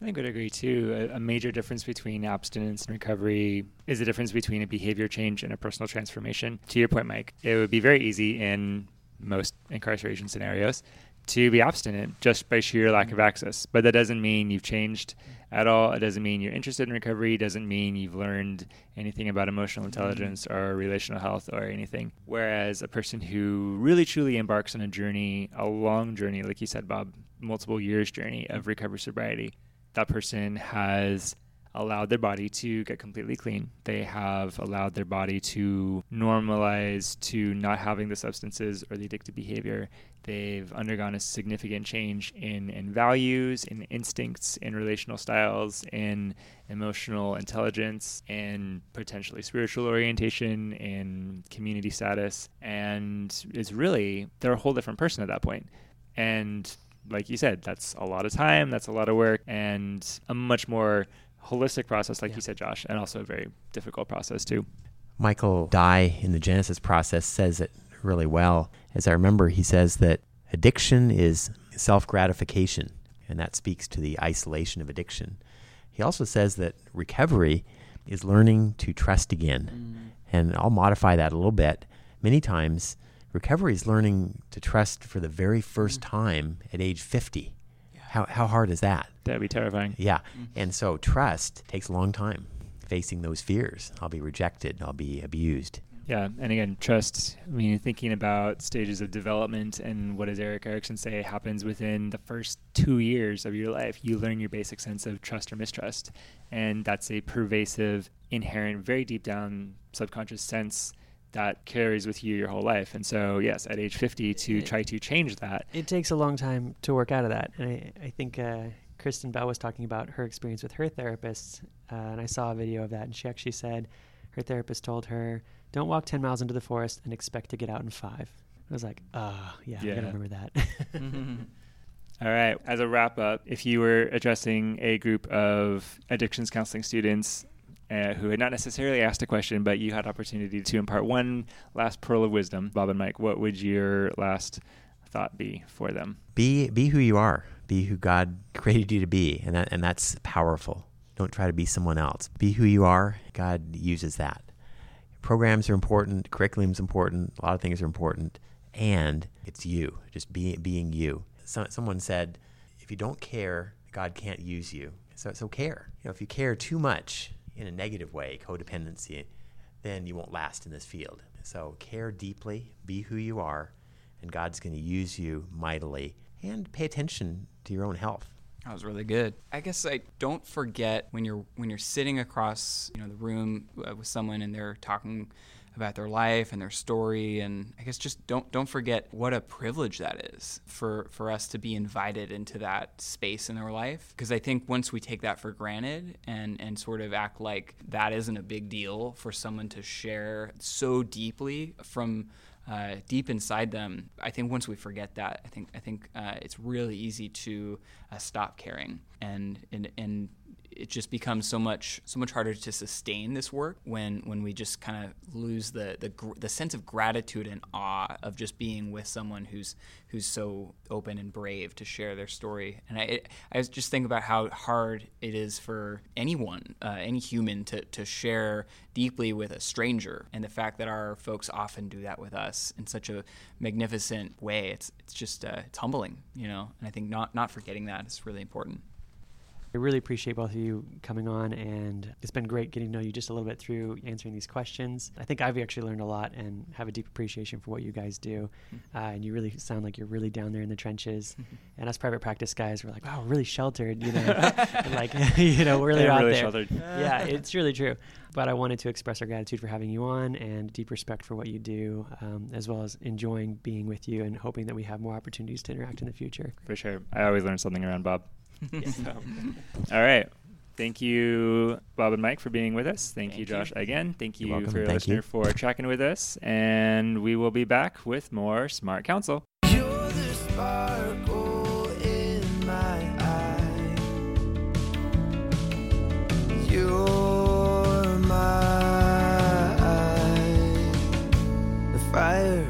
I think I would agree too. A, major difference between abstinence and recovery is the difference between a behavior change and a personal transformation. To your point, Mike, it would be very easy in most incarceration scenarios to be abstinent just by sheer lack of access. But that doesn't mean you've changed at all. It doesn't mean you're interested in recovery. It doesn't mean you've learned anything about emotional mm-hmm. intelligence or relational health or anything. Whereas a person who really truly embarks on a journey, a long journey, like you said, Bob, multiple years journey of recovery sobriety, that person has allowed their body to get completely clean. They have allowed their body to normalize to not having the substances or the addictive behavior. They've undergone a significant change in, in values, in instincts, in relational styles, in emotional intelligence, and potentially spiritual orientation, and community status. And it's really, they're a whole different person at that point. And like you said, that's a lot of time, that's a lot of work, and a much more holistic process, like Yeah. you said, Josh, and also a very difficult process too. Michael Dye in the Genesis process says it really well. As I remember, he says that addiction is self gratification, and that speaks to the isolation of addiction. He also says that recovery is learning to trust again. Mm. And I'll modify that a little bit. Many times, recovery is learning to trust for the very first mm. time at age 50. How, how hard is that? That'd be terrifying. Yeah. And so trust takes a long time facing those fears. I'll be rejected, I'll be abused. Yeah, and again, trust. I mean, thinking about stages of development and what does Erik Erikson say happens within the first two years of your life. You learn your basic sense of trust or mistrust, and that's a pervasive, inherent, very deep down subconscious sense that carries with you your whole life. And so, yes, at age 50, to try to change that. It takes a long time to work out of that. And I, I think uh, Kristen Bell was talking about her experience with her therapist. Uh, and I saw a video of that. And she actually said her therapist told her, don't walk 10 miles into the forest and expect to get out in five. I was like, oh, yeah, I Yeah. gotta remember that. All right. As a wrap up, if you were addressing a group of addictions counseling students uh, who had not necessarily asked a question, but you had opportunity to impart one last pearl of wisdom, Bob and Mike, what would your last thought be for them? Be be who you are. Be who God created you to be, and that and that's powerful. Don't try to be someone else. Be who you are. God uses that. Programs are important, curriculum's important, a lot of things are important, and it's you. Just be, being you. So, someone said, if you don't care, God can't use you. So so care. You know, if you care too much in a negative way, codependency, then you won't last in this field. So care deeply, be who you are, and God's going to use you mightily. And pay attention to your own health. That was really good. I guess I don't forget when you're when you're sitting across you know the room uh, with someone and they're talking about their life and their story and I guess just don't don't forget what a privilege that is for for us to be invited into that space in their life because I think once we take that for granted and and sort of act like that isn't a big deal for someone to share so deeply from uh, deep inside them. I think once we forget that, I think I think uh, it's really easy to uh, stop caring, and and and it just becomes so much so much harder to sustain this work when when we just kind of lose the the the sense of gratitude and awe of just being with someone who's who's so open and brave to share their story. And I it, I was just think about how hard it is for anyone, uh, any human, to to share deeply with a stranger, and the fact that our folks often do that with us in such a magnificent way. It's it's just uh, it's humbling, you know. And I think not not forgetting that is really important. I really appreciate both of you coming on, and it's been great getting to know you just a little bit through answering these questions. I think I've actually learned a lot and have a deep appreciation for what you guys do. Uh, and you really sound like you're really down there in the trenches. and us private practice guys, we're like, wow, really sheltered, you know, like you know, we're really out really there. sheltered. yeah, it's really true. But I wanted to express our gratitude for having you on and deep respect for what you do, um, as well as enjoying being with you and hoping that we have more opportunities to interact in the future. For sure. I always learn something around Bob. so. All right. Thank you, Bob and Mike, for being with us. Thank, Thank you, Josh, you. again. Thank you for your Thank listener you. for tracking with us. And we will be back with more Smart Council. fire